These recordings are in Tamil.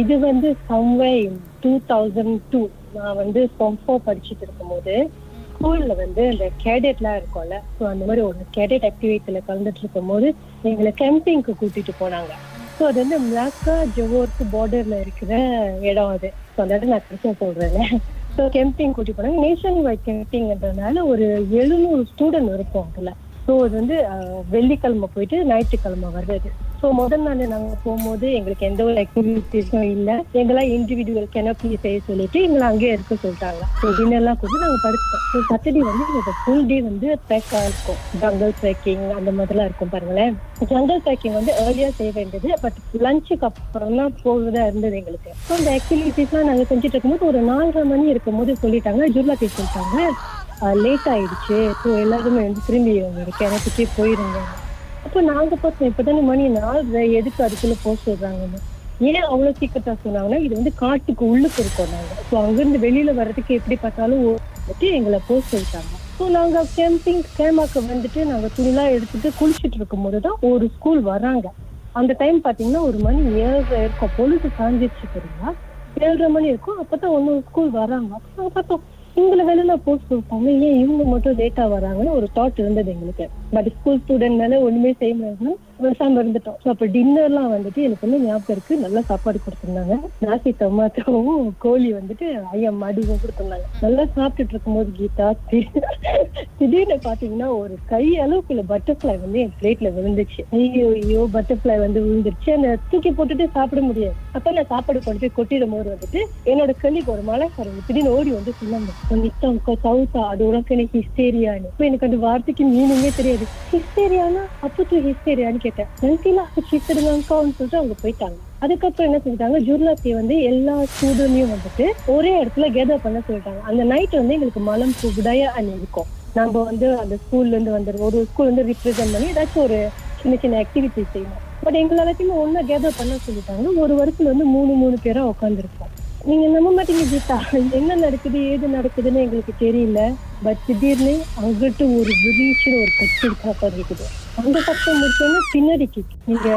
இது வந்து சம்வே டூ தௌசண்ட் டூ நான் வந்து ஃபார்ம் ஃபோர் படிச்சுட்டு இருக்கும்போது ஸ்கூல்ல வந்து இந்த கேடெட்லாம் இருக்கும்ல ஸோ அந்த மாதிரி ஒரு கேடெட் ஆக்டிவிட்டியில கலந்துட்டு இருக்கும்போது எங்களை கேம்பிங்க்கு கூட்டிட்டு போனாங்க. ஸோ அது வந்து மிளாக்கா ஜோவோர்க்கு பார்டர்ல இருக்கிற இடம் அது. ஸோ அந்த இடம் நான் கரெக்டாக சொல்றேன். ஸோ கேம்பிங் கூட்டி போனாங்க. நேஷன் வைட் கேம்பிங்ன்றதுனால ஒரு எழுநூறு ஸ்டூடெண்ட் இருக்கும் அதுல. ஸோ அது வந்து வெள்ளிக்கிழமை போயிட்டு ஞாயிற்றுக்கிழமை வர்றது. ஸோ முதல் நாள் நாங்கள் போகும்போது எங்களுக்கு எந்த ஒரு ஆக்டிவிட்டிஸும் இல்லை. எங்கெல்லாம் இண்டிவிஜுவல் கெனப்பி செய்ய சொல்லிட்டு எங்களை அங்கேயே இருக்க சொல்லிட்டாங்க. ஸோ டின்னர்லாம் கொடுத்து நாங்கள் படுத்தோம் ஸோ சாட்டர்டே வந்து எங்களுக்கு ஃபுல் டே வந்து பேக்காக இருக்கும். ஜங்கல் ட்ரெக்கிங் அந்த மாதிரிலாம் இருக்கும் பாருங்களேன். ஜங்கல் ட்ரெக்கிங் வந்து ஏர்லியாக செய்ய வேண்டியது. பட் லஞ்சுக்கு அப்புறம் தான் போகிறதா இருந்தது எங்களுக்கு. ஸோ அந்த ஆக்டிவிட்டிஸ்லாம் நாங்கள் செஞ்சுட்டு இருக்கும்போது ஒரு நாலரை மணி இருக்கும்போது சொல்லிட்டாங்க. ஜூர்லா பேசிட்டாங்க சொல்லிட்டாங்க. லேட் ஆயிடுச்சு. ஸோ எல்லாருமே வந்து திரும்பி உங்க கிணத்துக்கே போயிருங்க. அப்போ நாங்க பார்த்தோம் இப்பதானே மணி நாள் எதுக்கு அதுக்குள்ள போக சொல்றாங்கன்னு. ஏன் அவ்வளவு சீக்கிரத்தா சொன்னாங்கன்னா இது வந்து காட்டுக்கு உள்ளுக்கு இருக்கோம் நாங்கள் ஸோ அங்கிருந்து வெளியில வர்றதுக்கு எப்படி பார்த்தாலும் ஓட்டு வந்துட்டு எங்களை போக சொல்லிட்டாங்க. ஸோ நாங்க கேம்பிங் கேமாக்கு வந்துட்டு நாங்க துணிலாம் எடுத்துட்டு குளிச்சுட்டு இருக்கும்போது தான் ஒரு ஸ்கூல் வராங்க. அந்த டைம் பாத்தீங்கன்னா ஒரு மணி ஏழரை இருக்கும். பொழுது சாஞ்சிருச்சு தெரியுமா ஏழரை மணி இருக்கும். அப்பதான் ஒன்னு ஸ்கூல் வராங்க. அப்போ பார்த்தோம் இவங்களை வெளியில போஸ்ட் சொல்லிட்டாங்க ஏன் இவங்க மட்டும் லேட்டா வராங்கன்னு ஒரு தாட் இருந்தது எங்களுக்கு. பட் ஸ்கூல் ஸ்டூடெண்ட்னால ஒண்ணுமே செய்ய முடியாதுன்னா பேசாம இருந்துட்டோம். ஸோ அப்ப டின்னர்லாம் வந்துட்டு எனக்கு வந்து ஞாபகம் இருக்கு. நல்லா சாப்பாடு கொடுத்துருந்தாங்க. நாசி டொமாட்டோவும் கோழி வந்துட்டு ஐயா மடிவும் கொடுத்துருந்தாங்க. நல்லா சாப்பிட்டுட்டு இருக்கும்போது கீதா திடீர்னு பாத்தீங்கன்னா ஒரு கை அளவுக்குள்ள பட்டர்ஃபிளை வந்து என் பிளேட்ல விழுந்துச்சு ஐயோ ஐயோ பட்டர்ஃபிளை வந்து விழுந்துருச்சு. அந்த தூக்கி போட்டுட்டு சாப்பிட முடியாது. அப்ப நான் சாப்பாடு கொண்டு போய் கொட்டிடும் போது வந்துட்டு என்னோட கல்லிக்கு ஒரு மலைக்காரங்க திடீர்னு ஓடி வந்து சொன்னாங்க. நித்தம் சவுத்தா அது உனக்கு எனக்கு ஹிஸ்டேரியான்னு இப்ப எனக்கு அந்த வார்த்தைக்கு மீனிங்கே தெரியாது. ஹிஸ்டேரியானா அப்போ ஹிஸ்டேரியான்னு கேட்டேன். நன்றிலா சித்தடுங்கக்கான்னு சொல்லிட்டு அவங்க போயிட்டாங்க. அதுக்கப்புறம் என்ன செஞ்சாங்க ஜுர்லாத்தி வந்து எல்லா ஸ்டூடெண்ட்டையும் வந்துட்டு ஒரே இடத்துல கேதர் பண்ண சொல்லிட்டாங்க. அந்த நைட் வந்து எங்களுக்கு மலம் புகுடைய அணி இருக்கும் நம்ம வந்து அந்த ஸ்கூல்ல இருந்து வந்துடுவோம் ஒரு ஸ்கூல் வந்து ரிப்ரசென்ட் பண்ணி ஏதாச்சும் ஒரு சின்ன சின்ன ஆக்டிவிட்டிஸ் செய்யணும். பட் எங்களை எல்லாத்தையுமே ஒன்னா கேதர் பண்ண சொல்லிட்டாங்க. ஒரு வருஷத்துல வந்து மூணு மூணு பேரா உட்காந்துருப்போம் நீங்க நம்ப மாட்டீங்க கீதா. என்ன நடக்குது ஏது நடக்குதுன்னு எங்களுக்கு தெரியல. பட் திடீர்னு அங்கிட்டு ஒரு விரீச்சுன்னு ஒரு கட்சி காப்பாடு இருக்குது. அந்த சத்தம் முடிச்சோன்னா பின்னாடி நீங்க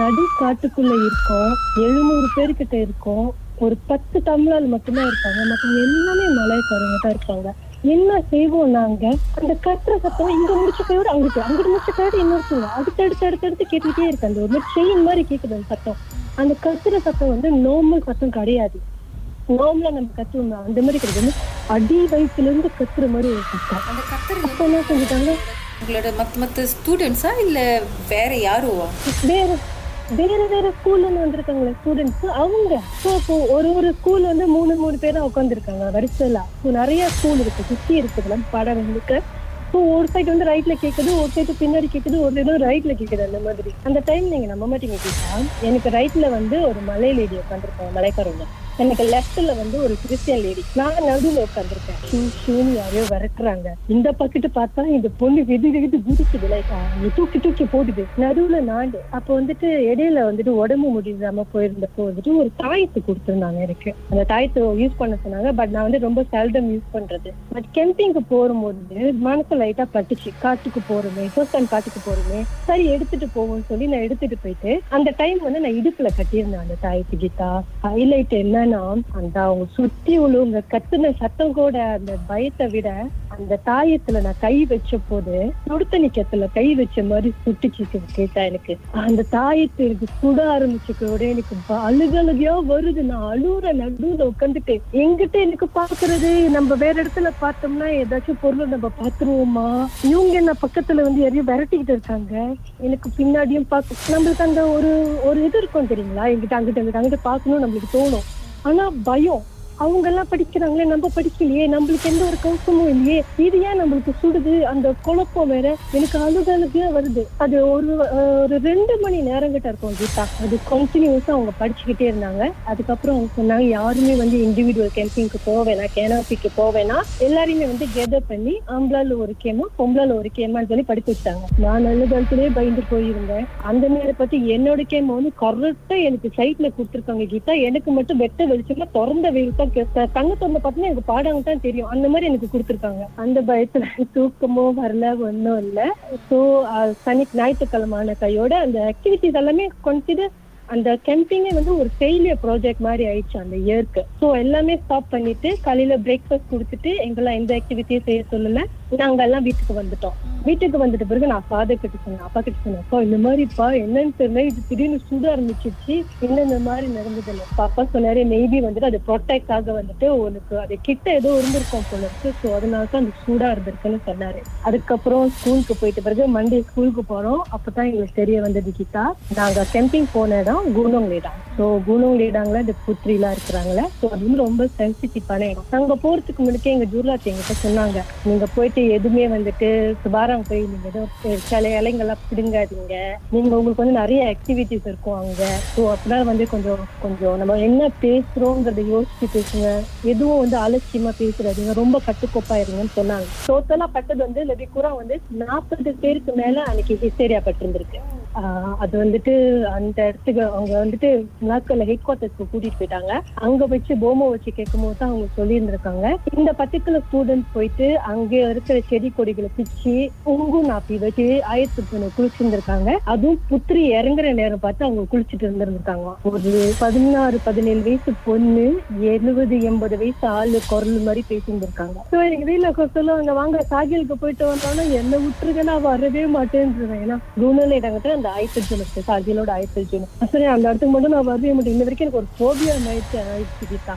நடு காட்டுக்குள்ள இருக்கோம். எழுநூறு பேர்கிட்ட இருக்கோம். ஒரு பத்து தமிழால் மட்டும்தான் இருப்பாங்க. மற்றவங்க எல்லாமே மலைக்காரங்க தான் இருப்பாங்க. என்ன செய்வோம் நாங்க? அந்த கத்துற சத்தம் இங்க முடிச்ச கையோட அங்கிட்டு அங்கிட்டு முடிச்ச இன்னொரு இன்னொருத்தவங்க. அடுத்து அடுத்து அடுத்து அடுத்து கேட்டுக்கிட்டே இருக்கு அந்த ஒரு செயின் மாதிரி கேக்குது அந்த சத்தம். அந்த கத்துற சத்தம் வந்து நார்மல் சத்தம் கிடையாது. நார்மலா நம்ம கத்துவோம் அந்த மாதிரி கிடையாது. அடி வயிற்றுல இருந்து கத்துற மாதிரி ஒரு சத்தம் அந்த கத்தர் அப்ப என்ன செஞ்சுட்டாங்க? உங்களோட மத்த மத்த ஸ்டூடெண்ட்ஸா இல்ல வேற யாருவா வேற வேற வேற ஸ்கூல்ல இருந்து வந்திருக்காங்களே ஸ்டூடெண்ட்ஸ் அவங்க ஸோ இப்போ ஒரு ஒரு ஸ்கூல் வந்து மூணு மூணு பேரா உட்காந்துருக்காங்க வரிசையில. ஸோ நிறைய ஸ்கூல் இருக்கு. சுத்தி இருக்குதுல பாடம் இருக்கு ஸோ ஒரு சைடு வந்து ரைட்ல கேக்குது ஒரு சைடு பின்னாடி கேக்குது ஒரு சைடு ரைட்ல கேக்குது அந்த மாதிரி. அந்த டைம் நீங்க நம்ப மாட்டீங்க கேட்டா எனக்கு ரைட்ல வந்து ஒரு மலை லேடி உட்காந்துருப்பாங்க மலைக்காரங்க எனக்கு லெஃப்ட்ல வந்து ஒரு கிறிஸ்டியன் லேடி. நான் நடுவில் உட்காந்துருக்கேன் ஷூ ஷூன்னு யாரையோ விரட்டுறாங்க. இந்த பக்கத்து பார்த்தா இந்த பொண்ணு விதி விதி குதிச்சு லைக் தூக்கி தூக்கி போடுது. நடுவுல நாடு அப்போ வந்துட்டு இடையில வந்துட்டு உடம்பு முடியாம போயிருந்தப்போ வந்துட்டு ஒரு தாயத்து கொடுத்துருந்தாங்க எனக்கு. அந்த தாயத்தை யூஸ் பண்ண சொன்னாங்க. பட் நான் வந்து ரொம்ப செல்டம் யூஸ் பண்றது. பட் கெம்பிங்க்கு போகும்போது மனசு லைட்டா பட்டுச்சு. காட்டுக்கு போறோமே ஃபர்ஸ்ட் டைம் காட்டுக்கு போறோமே. சரி எடுத்துட்டு போவோம்னு சொல்லி நான் எடுத்துட்டு போயிட்டு அந்த டைம் வந்து நான் இடுப்புல கட்டியிருந்தேன். அந்த தாயத்து கீதா. ஹைலைட் என்னன்னா அந்த அவங்க சுத்தி உள்ளவங்க கத்துன சத்தம் கூட அந்த பயத்தை விட அந்த தாயத்துல நான் கை வச்ச போது சுடுத்தண்ணி கத்துல கை வச்ச மாதிரி சுட்டுச்சு கேட்டா எனக்கு. அந்த தாயத்தை எனக்கு சுட ஆரம்பிச்சுக்கோட எனக்கு அழுகழுகையா வருது. நான் அழுற நடுவுல உட்காந்துட்டு எங்கிட்ட எனக்கு பாக்குறது நம்ம வேற இடத்துல பார்த்தோம்னா ஏதாச்சும் பொருளை நம்ம பாத்துருவோமா இவங்க என்ன பக்கத்துல வந்து யாரையும் விரட்டிக்கிட்டு இருக்காங்க. எனக்கு பின்னாடியும் பார்க்க நம்மளுக்கு அந்த ஒரு ஒரு இது இருக்கும் தெரியுங்களா? எங்கிட்ட அங்கிட்ட அங்கிட்ட அங்கிட்ட பார்க்கணும் நம்மளுக்கு தோணும். Ana bayo அவங்க எல்லாம் படிக்கிறாங்களே நம்ம படிக்கலையே நம்மளுக்கு எந்த ஒரு கௌசமும் இல்லையே இது ஏன் நம்மளுக்கு சுடுது? அந்த குழப்பம் வேற எனக்கு அழுகழுகையா வருது. அது ஒரு ஒரு ரெண்டு மணி நேரம் கிட்ட இருக்கும் கீதா. அது கண்டினியூஸா அவங்க படிச்சுக்கிட்டே இருந்தாங்க. அதுக்கப்புறம் அவங்க சொன்னாங்க யாருமே வந்து இண்டிவிஜுவல் கேம்பிங்க்கு போவேனா கேனாபிக்கு போவேனா எல்லாரையுமே வந்து கெதர் பண்ணி ஆம்பளால ஒரு கேமா பொம்பளால ஒரு கேமான்னு சொல்லி படிக்க வச்சாங்க. நான் நல்ல காலத்திலேயே பயந்து போயிருந்தேன். அந்த நேரம் பத்தி என்னோட கேம் வந்து கரெக்டா எனக்கு சைட்ல கொடுத்துருக்காங்க கீதா. எனக்கு மட்டும் வெட்ட வெளிச்சமா திறந்த வெயில் ஓகே சார் தங்கத்தை திறந்த பார்த்தீங்கன்னா எனக்கு பாடம் தான் தெரியும். அந்த மாதிரி எனக்கு கொடுத்துருக்காங்க. அந்த பயத்துல தூக்கமோ வரல ஒன்றும் இல்லை. ஸோ சனி ஞாயிற்றுக்கிழமான கையோட அந்த ஆக்டிவிட்டிஸ் எல்லாமே கன்சிடர் அந்த கேம்பிங்கே வந்து ஒரு ஃபெயிலியர் ப்ராஜெக்ட் மாதிரி ஆயிடுச்சு அந்த இயர்க்கு ஸோ எல்லாமே ஸ்டாப் பண்ணிட்டு காலையில பிரேக்ஃபாஸ்ட் கொடுத்துட்டு எங்கெல்லாம் எந்த ஆக்டிவிட்டியும் செய்ய சொல்லல நாங்க எல்லாம் வீட்டுக்கு வந்துட்டோம். வீட்டுக்கு வந்துட்ட பிறகு நான் ஃபாதர் கிட்ட சொன்னேன் அப்பா கிட்ட சொன்னேன் அப்பா இந்த மாதிரிப்பா என்னன்னு தெரியல இது திடீர்னு சுட ஆரம்பிச்சிருச்சு என்ன இந்த மாதிரி நடந்தது பாப்பா சொன்னாரு மேபி வந்துட்டு அது ப்ரொடெக்ட் ஆக வந்துட்டு உனக்கு அது கிட்ட ஏதோ இருந்திருக்கும் போல இருக்கு ஸோ அதனால தான் அந்த சூடா இருந்திருக்குன்னு சொன்னாரு. அதுக்கப்புறம் ஸ்கூலுக்கு போயிட்ட பிறகு மண்டே ஸ்கூலுக்கு போறோம். அப்பதான் எங்களுக்கு தெரிய வந்தது கீதா நாங்க கேம்பிங் போன இடம் கூனோங் லேடாங் ஸோ கூனோங் லேடாங்ல இந்த புத்திரிலாம் இருக்கிறாங்களே? ஸோ அது வந்து ரொம்ப சென்சிட்டிவான இடம். நாங்க போறதுக்கு முன்னாடியே எங்க ஜூர்லாத் எங்கிட்ட சொன்னாங்க. நீங்க போயிட்டு எதுவுமே வந்துட்டு சுபாரம் போய் நீங்க ஏதோ சில இலைங்கள்லாம் பிடுங்காதீங்க. நீங்க உங்களுக்கு வந்து நிறைய ஆக்டிவிட்டிஸ் இருக்கும் அங்க. ஸோ அப்படின்னா வந்து கொஞ்சம் கொஞ்சம் நம்ம என்ன பேசுறோங்கிறத யோசிச்சு பேசுங்க. எதுவும் வந்து அலட்சியமா பேசுறாதீங்க. ரொம்ப கட்டுக்கோப்பா இருங்கன்னு சொன்னாங்க டோட்டலா பட்டது வந்து லபிகுரா வந்து நாற்பது பேருக்கு மேல அன்னைக்கு ஹிஸ்டேரியா பட்டிருந்திருக்கு. அது வந்துட்டு அந்த இடத்துக்கு அவங்க வந்துட்டு நாட்கள்ல ஹெட் குவார்டர்ஸ்க்கு கூட்டிட்டு போயிட்டாங்க. அங்க வச்சு போமோ வச்சு கேட்கும் போது தான் அவங்க சொல்லியிருந்திருக்காங்க. இந்த பர்டிகுலர் ஸ்டூடெண்ட்ஸ் போயிட்டு அங்க இருக்கிற செடி கொடிகளை பிச்சு உங்கு நாப்பி வச்சு ஆயிரத்தி குளிச்சிருந்திருக்காங்க. அதுவும் புத்திரி இறங்குற நேரம் பார்த்து அவங்க குளிச்சுட்டு இருந்திருந்திருக்காங்க. ஒரு பதினாறு பதினேழு வயசு பொண்ணு எழுபது எண்பது வயசு ஆளு குரல் மாதிரி பேசியிருந்திருக்காங்க. ஸோ எங்க வீட்டுல சொல்லுவாங்க வாங்க சாகிலுக்கு போயிட்டு வந்தோம்னா என்ன விட்டுருங்க நான் வரவே மாட்டேன்றேன். ஏன்னா குணல இடங்கிட்ட அந்த ஆயிரத்தி ஜூன் சாகிலோட ஆயிரத்தி ஜூன் சரி அந்த இடத்துக்கு மட்டும் நான் வரவே மாட்டேன். இன்ன வரைக்கும் எனக்கு ஒரு ஃபோபியா ஆயிடுச்சு ஆயிடுச்சு கீதா.